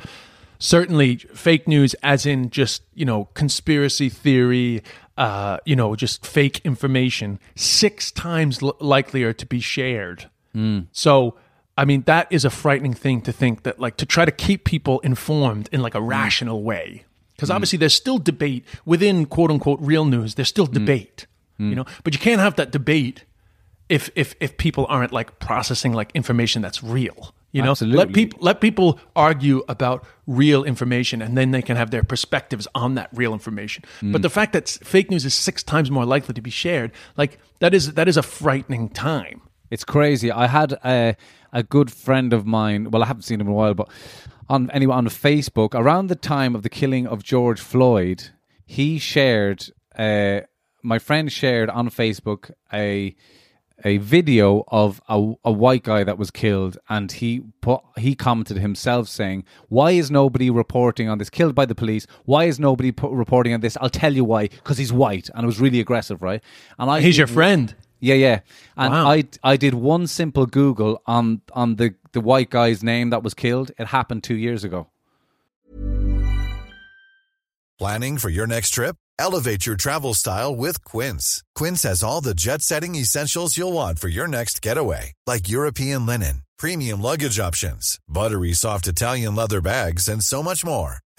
certainly fake news as in just, you know, conspiracy theory, uh, you know, just fake information, six times l- likelier to be shared. So, I mean, that is a frightening thing to think that, like, to try to keep people informed in like a mm. rational way. Because mm. obviously, there's still debate within quote unquote real news. There's still mm. debate, you know, but you can't have that debate if if if people aren't like processing like information that's real. You know, Absolutely. let people let people argue about real information, and then they can have their perspectives on that real information. But the fact that fake news is six times more likely to be shared, like that is that is a frightening time. It's crazy. I had a a good friend of mine. Well, I haven't seen him in a while, but on anyway on Facebook around the time of the killing of George Floyd, he shared. Uh, my friend shared on Facebook a a video of a, a white guy that was killed, and he put he commented himself saying, "Why is nobody reporting on this? Killed by the police. Why is nobody reporting on this? I'll tell you why. Because he's white, and it was really aggressive, right? And I He's your friend. Yeah, yeah. And Wow. I I did one simple Google on on the the white guy's name that was killed. It happened two years ago. Planning for your next trip? Elevate your travel style with Quince. Quince has all the jet setting essentials you'll want for your next getaway, like European linen, premium luggage options, buttery soft Italian leather bags, and so much more.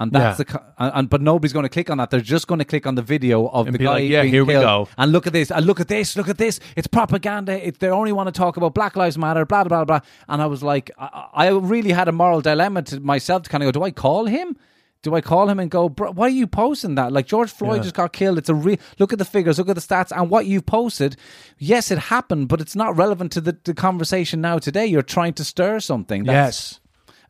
And that's Yeah. the and, and- but nobody's going to click on that. They're just going to click on the video of And the guy like, "Yeah, being here we killed. go." And look at this. And look at this. Look at this. It's propaganda. It, they only want to talk about Black Lives Matter. Blah blah blah blah. And I was like, I, I really had a moral dilemma to myself to kind of go, do I call him? do I call him and go, bro, why are you posting that? Like George Floyd Yeah. just got killed. It's a real look at the figures, look at the stats, and what you posted. Yes, it happened, but it's not relevant to the, the conversation now today. You're trying to stir something. That's yes.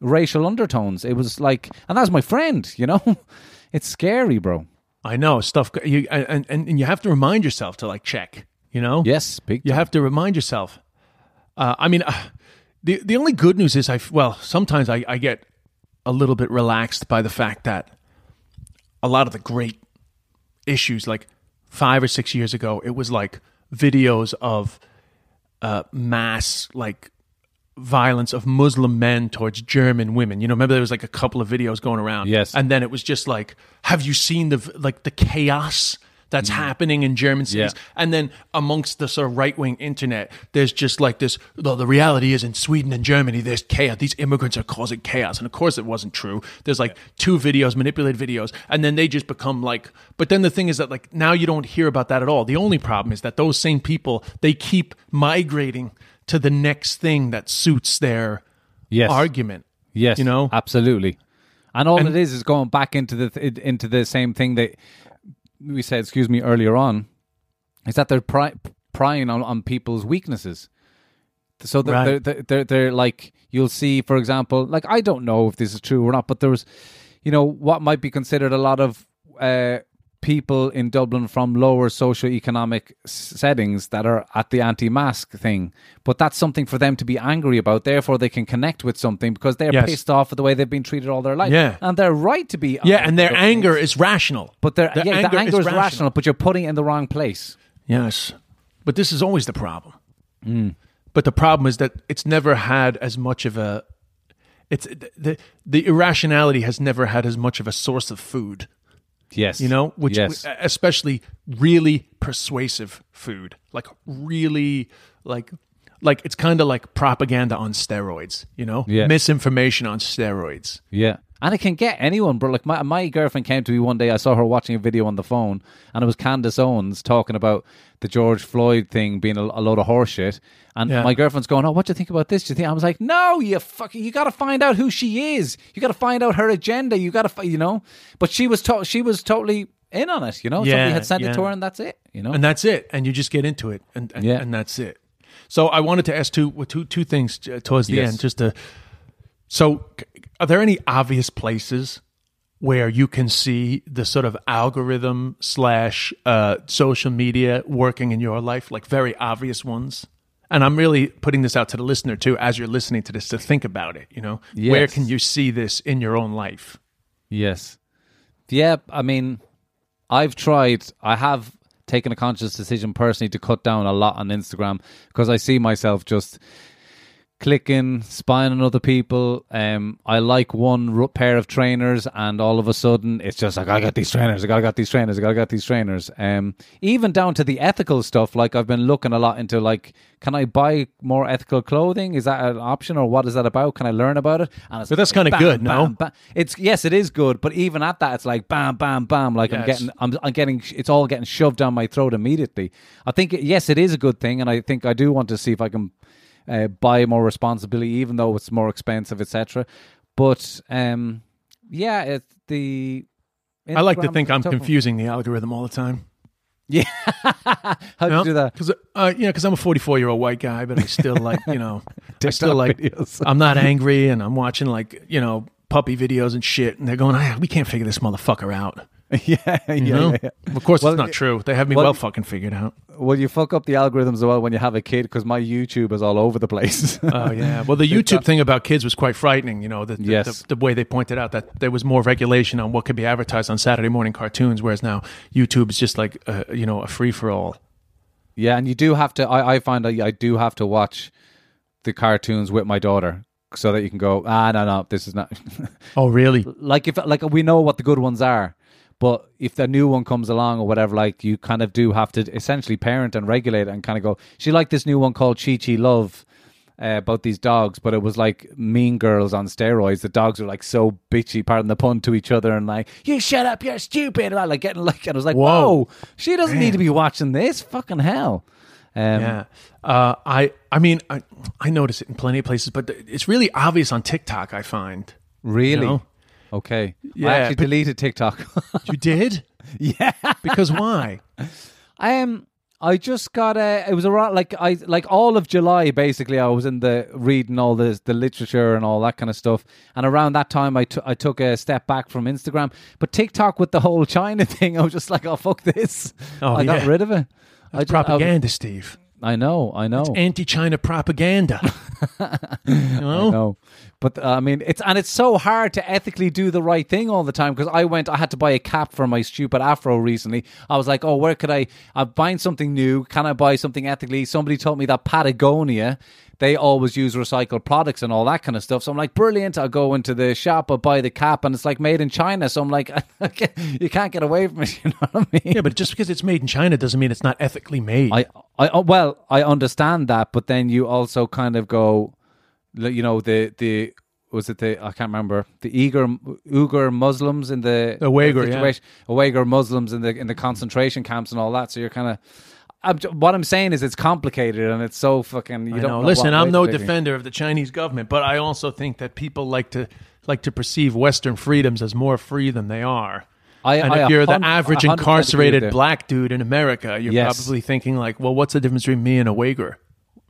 Racial undertones. It was like, and that's my friend. You know, it's scary, bro. I know stuff. You and, and and you have to remind yourself to like check. You know. Yes, big. You time. have to remind yourself. Uh, I mean, uh, the the only good news is I well sometimes I, I get a little bit relaxed by the fact that a lot of the great issues like five or six years ago it was like videos of uh, mass like violence of Muslim men towards German women. You know, remember there was like a couple of videos going around. Yes. and then it was just like, have you seen the like the chaos that's mm. happening in German cities? Yeah. And then amongst the sort of right wing internet, there's just like this. Though the reality is in Sweden and Germany, there's chaos. These immigrants are causing chaos, and of course it wasn't true. There's like two videos, manipulated videos, and then they just become like. But then the thing is that like now you don't hear about that at all. The only problem is that those same people they keep migrating to the next thing that suits their Yes. argument. Yes, you know? absolutely. And all And- it is is going back into the th- into the same thing that we said. Excuse me earlier on, is that they're pry, prying on, on people's weaknesses. So they're, Right. they're, they're they're like you'll see, for example, like I don't know if this is true or not, but there was, you know, what might be considered a lot of uh, people in Dublin from lower socioeconomic settings that are at the anti-mask thing. But that's something for them to be angry about. Therefore, they can connect with something because they're Yes. pissed off at the way they've been treated all their life. Yeah. and they're right to be. Yeah, and their anger things. is rational. But their, Their yeah, the anger is, rational. rational. but you're putting it in the wrong place. Yes. But this is always the problem. Mm. But the problem is that it's never had as much of a it's the the irrationality has never had as much of a source of food, Yes, you know, which yes. especially really persuasive food, like really like like it's kind of like propaganda on steroids, you know, Yeah. misinformation on steroids. Yeah. And it can get anyone, bro. Like my my girlfriend came to me one day. I saw her watching a video on the phone, and it was Candace Owens talking about the George Floyd thing being a, a load of horseshit. And Yeah. my girlfriend's going, "Oh, what do you think about this? Do you think?" I was like, "No, you fucking, you got to find out who she is. You got to find out her agenda. You got to, you know." But she was to- she was totally in on it. You know, Yeah, somebody had sent it to her, and that's it. You know, and that's it and you just get into it and and, Yeah. and that's it so i wanted to ask two two two things uh, towards the Yes. end just to so are there any obvious places where you can see the sort of algorithm slash uh, social media working in your life like very obvious ones? And i'm really putting this out to the listener too as you're listening to this to think about it you know? Where can you see this in your own life? Yes. Yeah, I mean, I've tried, I have taken a conscious decision personally to cut down a lot on Instagram because I see myself just clicking, spying on other people. Um, I like one pair of trainers, and all of a sudden it's just like I got these trainers, I gotta got these trainers, I gotta got these trainers. Um, even down to the ethical stuff. Like I've been looking a lot into like, can I buy more ethical clothing? Is that an option, or what is that about? Can I learn about it? And it's But that's kinda bam, good, no? bam, bam. It's yes, it is good, but even at that, it's like bam, bam, bam. Like I'm getting, I'm, I'm getting, it's all getting shoved down my throat immediately. I think yes, it is a good thing, and I think I do want to see if I can uh, buy more responsibility, even though it's more expensive, etc. But um, yeah, it's the. i like to think i'm one. confusing the algorithm all the time Yeah, how do you do that? Because uh, you know, because I'm a 44 year old white guy, but I still like you know, I still like videos. I'm not angry, and I'm watching like you know puppy videos and shit, and they're going, ah, we can't figure this motherfucker out. yeah, yeah, You know? yeah, yeah. Of course, Well, it's not true. They have me well- well, fucking figured out. Well, you fuck up the algorithms as well when you have a kid because my YouTube is all over the place. Oh yeah. Well, the YouTube thing about kids was quite frightening. You know, the, the, Yes. the, the way they pointed out that there was more regulation on what could be advertised on Saturday morning cartoons, whereas now YouTube is just like uh, you know a free for all. Yeah, and you do have to. I, I find I, I do have to watch the cartoons with my daughter so that you can go. Ah, no, no, this is not. Oh really? like if like we know what the good ones are, but if the new one comes along or whatever, like you kind of do have to essentially parent and regulate and kind of go. She liked this new one called Chi Chi Love. Uh, about these dogs, but it was like Mean Girls on steroids. The dogs were like so bitchy, pardon the pun, to each other, and like, "You shut up, you're stupid," and I like getting like, and I was like, Whoa. "Whoa, she doesn't need to be watching this, fucking hell." Um, Yeah. Uh, I I mean I I notice it in plenty of places, but it's really obvious on TikTok. I find Really? You know? Okay. I Yeah, actually deleted TikTok. You did? yeah. Because why? I Um, I just got a. It was around like I like all of July. Basically, I was in the reading all the the literature and all that kind of stuff. And around that time, I took I took a step back from Instagram. But TikTok with the whole China thing, I was just like, oh fuck this. Oh, I got rid of it. I That's just- I- propaganda, Steve. I know. I know. Anti-China propaganda. you know? I know. But uh, I mean, it's and it's so hard to ethically do the right thing all the time because I went, I had to buy a cap for my stupid afro recently. I was like, oh, where could I? I'm buying something new. Can I buy something ethically? Somebody told me that Patagonia. They always use recycled products and all that kind of stuff. So I'm like, brilliant. I'll go into the shop, I'll buy the cap, and it's like made in China. So I'm like, you can't get away from it. You know what I mean? Yeah, but just because it's made in China doesn't mean it's not ethically made. I, I, oh, well, I understand that, but then you also kind of go, you know, the the was it the I can't remember the Uyghur Uyghur Muslims in the The Uyghur, yeah. situation, Uyghur Muslims in the in the concentration camps and all that. So you're kind of. I'm, what I'm saying is it's complicated and it's so fucking. You I don't know. Listen, I'm no to pick it. defender of the Chinese government, but I also think that people like to like to perceive Western freedoms as more free than they are. I- and I if you're the average 100% agree with incarcerated black dude in America, you're Yes. probably thinking like, well, what's the difference between me and a Uyghur?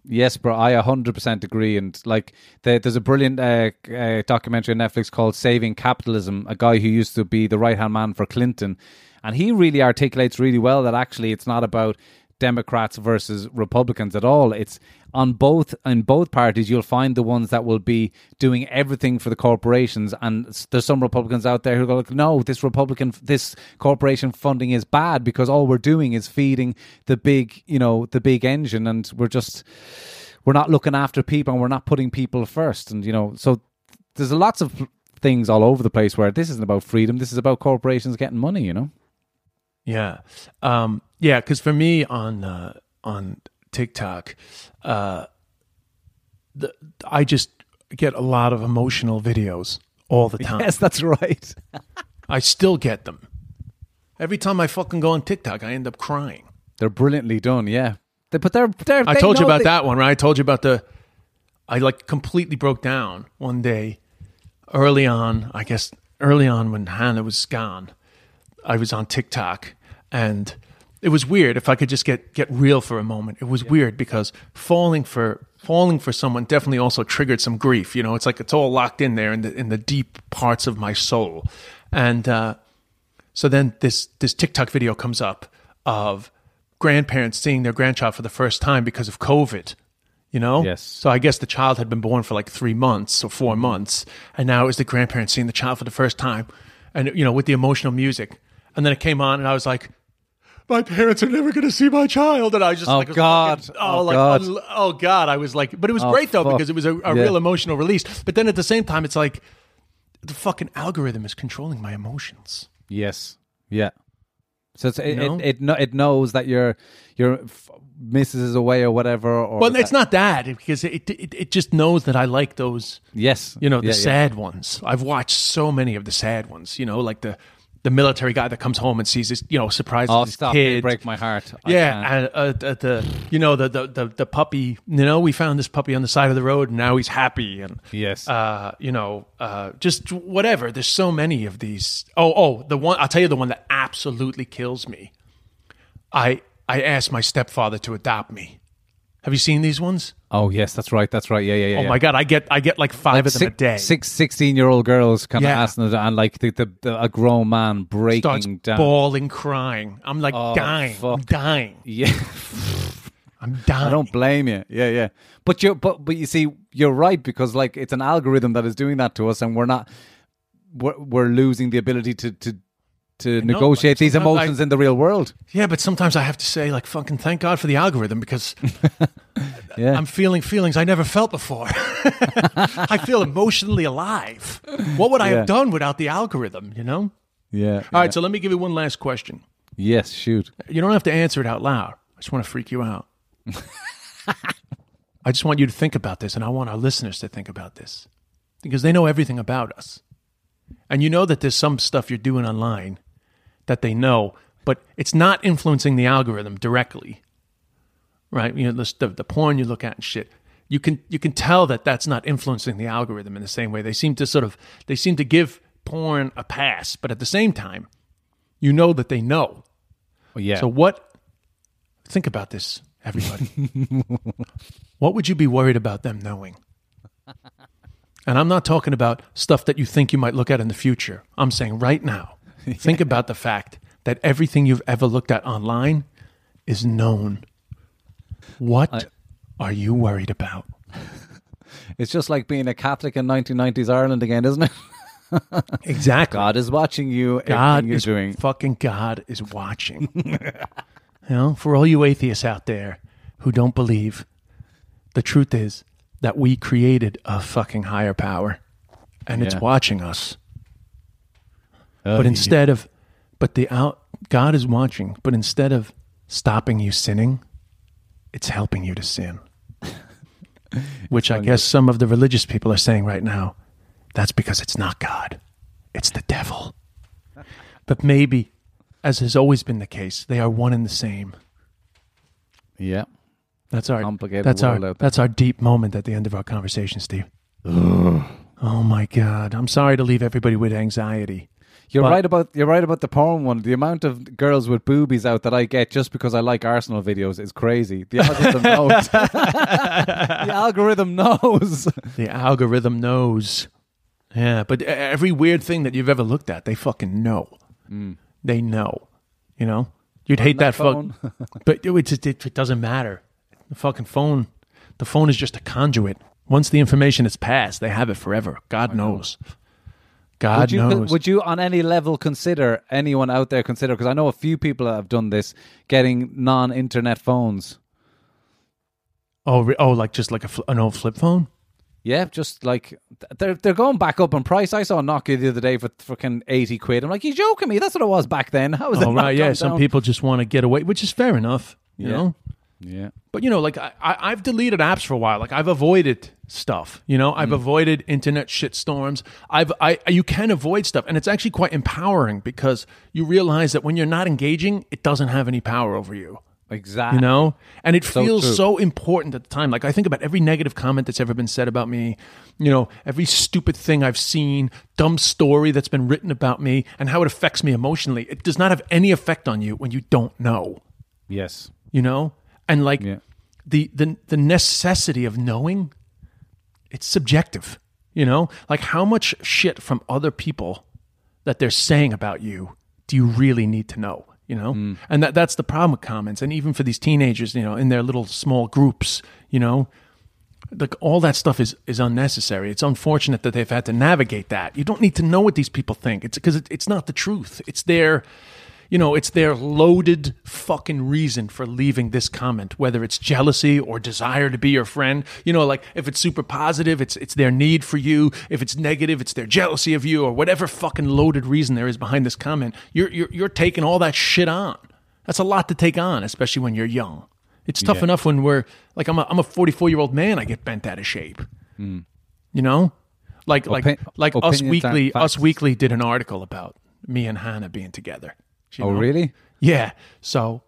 Yes, bro, I 100% agree. And like, there's a brilliant uh, uh, documentary on Netflix called Saving Capitalism, a guy who used to be the right hand man for Clinton. And he really articulates really well that actually it's not about Democrats versus Republicans at all. It's on both in both parties. You'll find the ones that will be doing everything for the corporations, and there's some Republicans out there who go like, "No, this Republican, this corporation funding is bad because all we're doing is feeding the big, you know, the big engine, and we're just we're not looking after people, and we're not putting people first, and you know, so there's lots of things all over the place where this isn't about freedom. This is about corporations getting money. You know. Yeah, um, yeah. Because for me on uh, on TikTok, uh, the, I just get a lot of emotional videos all the time. Yes, that's right. I still get them. Every time I fucking go on TikTok, I end up crying. They're brilliantly done. Yeah, they, but they're they're. I they told you about they- that one, right? I told you about the. I like completely broke down one day, early on. I guess early on when Hannah was gone, I was on TikTok, and it was weird. If I could just get get real for a moment, it was weird because falling for falling for someone definitely also triggered some grief. You know, it's like it's all locked in there in the in the deep parts of my soul, and. uh so then this this TikTok video comes up of grandparents seeing their grandchild for the first time because of COVID. You know? Yes. So I guess the child had been born for like three months or four months, and now it was the grandparents seeing the child for the first time, and you know with the emotional music, and then it came on, and I was like. My parents are never going to see my child, and I just Oh, like God. fucking- oh, Oh, like God. unl- oh god, I was like, but it was Oh, great though fuck. because it was a, a Yeah. real emotional release. But then at the same time, it's like the fucking algorithm is controlling my emotions. Yes. Yeah. So it's, it, know? it it it knows that your your missus is away or whatever. Or Well, it's not that because it, it it just knows that I like those, Yes. you know, the Yeah, yeah. sad ones. I've watched so many of the sad ones. You know, like the the military guy that comes home and sees his, you know, surprises Oh, his stop! You kid. break my heart. I yeah, and uh, the, the you know the, the the the puppy. You know, we found this puppy on the side of the road, and now he's happy. And Yes. uh, you know, uh, just whatever. There's so many of these. Oh, oh, the one I'll tell you the one that absolutely kills me. I I asked my stepfather to adopt me. Have you seen these ones? oh yes, that's right. That's right. Yeah, yeah, yeah. Oh yeah. my god, I get I get like five of them a day. Six, 16 year old girls kind of Yeah. asking it, and like the, the, the a grown man breaking starts down. bawling, crying. I'm like Oh, dying. I'm dying. Yeah, I'm dying. I don't blame you. Yeah, yeah. But you, but but you see, you're right because like it's an algorithm that is doing that to us, and we're not. We're, we're losing the ability to to to know, negotiate these sometimes I- emotions in the real world. Yeah, but sometimes I have to say, like, fucking thank God for the algorithm because Yeah. I'm feeling feelings I never felt before. I feel emotionally alive. What would I Yeah. have done without the algorithm, you know? yeah. All right, so let me give you one last question. Yes. Shoot. You don't have to answer it out loud. I just want to freak you out. I just want you to think about this, and I want our listeners to think about this because they know everything about us. And you know that there's some stuff you're doing online that they know, but it's not influencing the algorithm directly, right? You know, the, the, porn you look at and shit. You can you can tell that that's not influencing the algorithm in the same way. They seem to sort of they seem to give porn a pass, but at the same time, you know that they know. Well, yeah. So what? Think about this, everybody. what would you be worried about them knowing? And I'm not talking about stuff that you think you might look at in the future. I'm saying right now. Think about the fact that everything you've ever looked at online is known. What are you worried about? it's just like being a Catholic in 1990s Ireland again, isn't it? Exactly. God is watching you. God is doing. fucking God is watching. you know, for all you atheists out there who don't believe, the truth is that we created a fucking higher power, and it's watching us. Oh, but yeah. instead of, but the out, God is watching. But instead of stopping you sinning, it's helping you to sin. Which I guess some of the religious people are saying right now. That's because it's not God, it's the devil. But maybe, as has always been the case, they are one and the same. yeah. That's our Complicated That's our that's our deep moment at the end of our conversation, Steve. oh my God! I'm sorry to leave everybody with anxiety. You're But- right about you're right about the porn one. The amount of girls with boobies out that I get just because I like Arsenal videos is crazy. The algorithm knows. the algorithm knows. The algorithm knows. Yeah, but every weird thing that you've ever looked at, they fucking know. Mm. They know. You know, you'd hate that, that phone. phone, but it, just, it, it doesn't matter. The fucking phone, the phone is just a conduit. Once the information is passed, they have it forever. God knows. God would you knows. would you on any level consider anyone out there consider because I know a few people that have done this getting non-internet phones. oh, re- oh, like just like a an old flip phone. Yeah, just like they're they're going back up in price. I saw a Nokia the other day for fucking eighty quid. I'm like, you joking me? That's what it was back then. How was it? Oh, not right, yeah. Some down? people just want to get away, which is fair enough. You Yeah. know. Yeah. But you know, like I, I, I've deleted apps for a while. Like I've avoided stuff. You know, I've mm. avoided internet shitstorms. I've I you can avoid stuff, and it's actually quite empowering because you realize that when you're not engaging, it doesn't have any power over you. Exactly. You know, and it So feels true. so important at the time. Like I think about every negative comment that's ever been said about me. You know, every stupid thing I've seen, dumb story that's been written about me, and how it affects me emotionally. It does not have any effect on you when you don't know Yes. you know and like Yeah. the the the necessity of knowing it's subjective you know? Like how much shit from other people that they're saying about you do you really need to know you know? Mm. And that that's the problem with comments. And even for these teenagers you know in their little small groups you know like all that stuff is is unnecessary. It's unfortunate that they've had to navigate that. You don't need to know what these people think. It's because it, it's not the truth. It's their you know, it's their loaded fucking reason for leaving this comment, whether it's jealousy or desire to be your friend. You know, like if it's super positive, it's it's their need for you. If it's negative, it's their jealousy of you, or whatever fucking loaded reason there is behind this comment. You're you're you're taking all that shit on. That's a lot to take on, especially when you're young. It's tough Yeah. enough when we're like I'm a I'm a 44 year old man. I get bent out of shape. You know, like like like us weekly. Us weekly did an article about me and Hannah being together. You Oh, know? really? Yeah. So,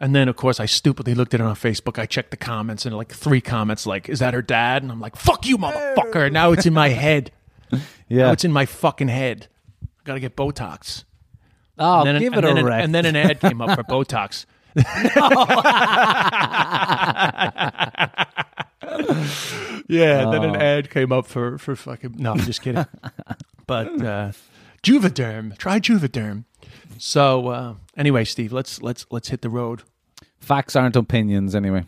and then of course I stupidly looked at it on Facebook. I checked the comments and like three comments like, "Is that her dad?" And I'm like, "Fuck you, motherfucker!" Now it's in my head. Now Yeah. it's in my fucking head. I gotta get Botox. Oh, And then, give and it then a an- rest. And then an ad came up for Botox. yeah, and then an ad came up for for fucking. No, I'm just kidding. but uh, Juvederm, try Juvederm. So uh, anyway, Steve, let's let's let's hit the road. facts aren't opinions anyway.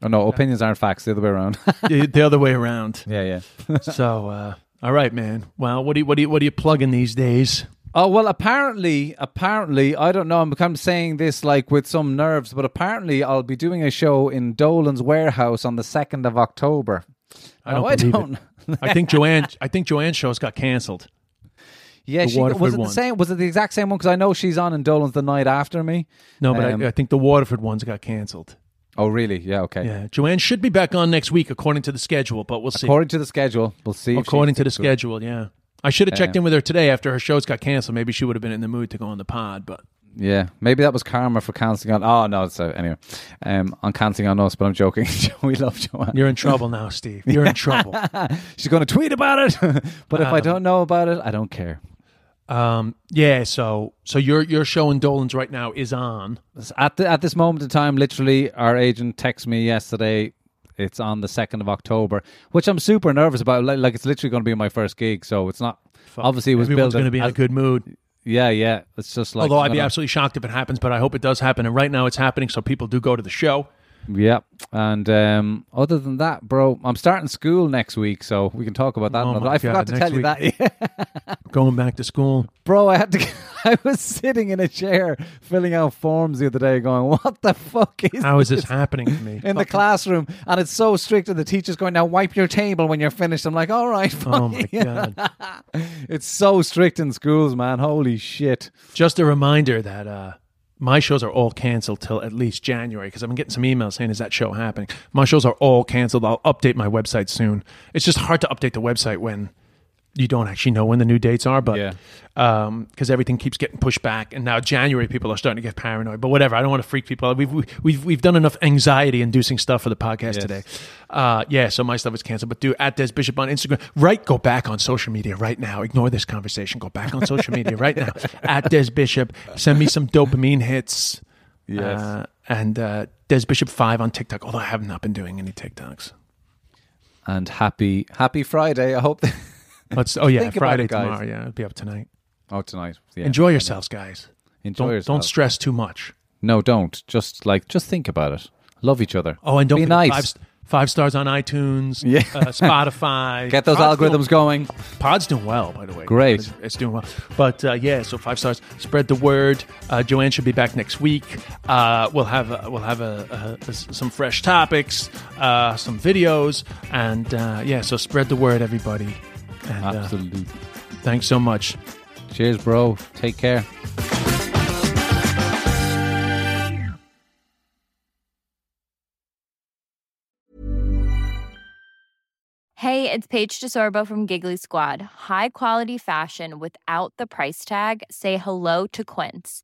Oh no, opinions aren't facts. The other way around. the, the other way around. yeah, yeah. So, uh, all right, man. Well, what do you what do you what are you plugging these days? Oh well, apparently, apparently, I don't know. I'm kind of saying this like with some nerves, but apparently, I'll be doing a show in Dolan's warehouse on the second of October. I don't Now, I don't. I think Joanne. I think Joanne's shows got canceled. Yeah, The she, Waterford was it the one. same? Was it the exact same one? Because I know she's on in Dolan's the night after me. No, but Um, I, I think the Waterford ones got canceled. Oh, really? Yeah. Okay. Yeah, Joanne should be back on next week according to the schedule, but we'll see. According to the schedule, we'll see. if she according to the sticks it. schedule, yeah. I should have checked in with her today after her shows got canceled. Maybe she would have been in the mood to go on the pod, but Yeah, maybe that was karma for cancelling on. Oh no, so anyway, um, on cancelling on us, but I'm joking. we love Joanne. You're in trouble now, Steve. You're in trouble. She's going to tweet about it, but if I Um, don't know about it, I don't care. Um, yeah. So, so your your show in Dolan's right now is on. At the, at this moment in time, literally, our agent texted me yesterday. It's on the second of October, which I'm super nervous about. Like, like it's literally going to be my first gig, so it's not. Obviously, it was built going to be in a good mood. Yeah, yeah. It's just like Although I'd be absolutely shocked if it happens, but I hope it does happen. And right now it's happening, so people do go to the show. Yeah, and um, other than that, bro, I'm starting school next week, so we can talk about that. Oh I forgot God, to tell you that, Going back to school. bro. I had to. I was sitting in a chair filling out forms the other day, going, "What the fuck is How is this happening to me? in the classroom?" And it's so strict, and the teacher's going, "Now wipe your table when you're finished." I'm like, "All right." Oh my fine." god! it's so strict in schools, man. Holy shit. Just a reminder that uh, my shows are all canceled till at least January because I've been getting some emails saying, "Is that show happening?" My shows are all canceled. I'll update my website soon. It's just hard to update the website when you don't actually know when the new dates are, but Yeah. because everything keeps getting pushed back, and now January people are starting to get paranoid. But whatever, I don't want to freak people out. We've we've we've done enough anxiety-inducing stuff for the podcast Yes. today. Uh, yeah, so my stuff is canceled. But do at Des Bishop on Instagram. Right, go back on social media right now. Ignore this conversation. Go back on social media right now at Des Bishop. Send me some dopamine hits. Yes. Uh, and uh, Des Bishop five on TikTok. Although I have not been doing any TikToks. And happy Happy Friday. I hope. That, Let's. Oh yeah, Think about Friday it, guys. tomorrow. Yeah, it'll be up tonight. oh, tonight. Yeah. Enjoy yourselves, guys. Enjoy Don't yourself. don't stress too much. No, don't. Just like just think about it. Love each other. Oh, and don't be forget nice. five, five stars on iTunes, Yeah. uh, Spotify. Get those Pod's algorithms going. Pod's doing well, by the way. Great. It's, it's doing well. But uh, yeah, so five stars. Spread the word. Uh, Joanne should be back next week. Uh, we'll have a, we'll have a, a, a- some fresh topics, uh, some videos, and uh, yeah. So spread the word, everybody. And uh, Absolutely. thanks so much. Cheers, bro. Take care. Hey, it's Paige DeSorbo from Giggly Squad. High quality fashion without the price tag. Say hello to Quince.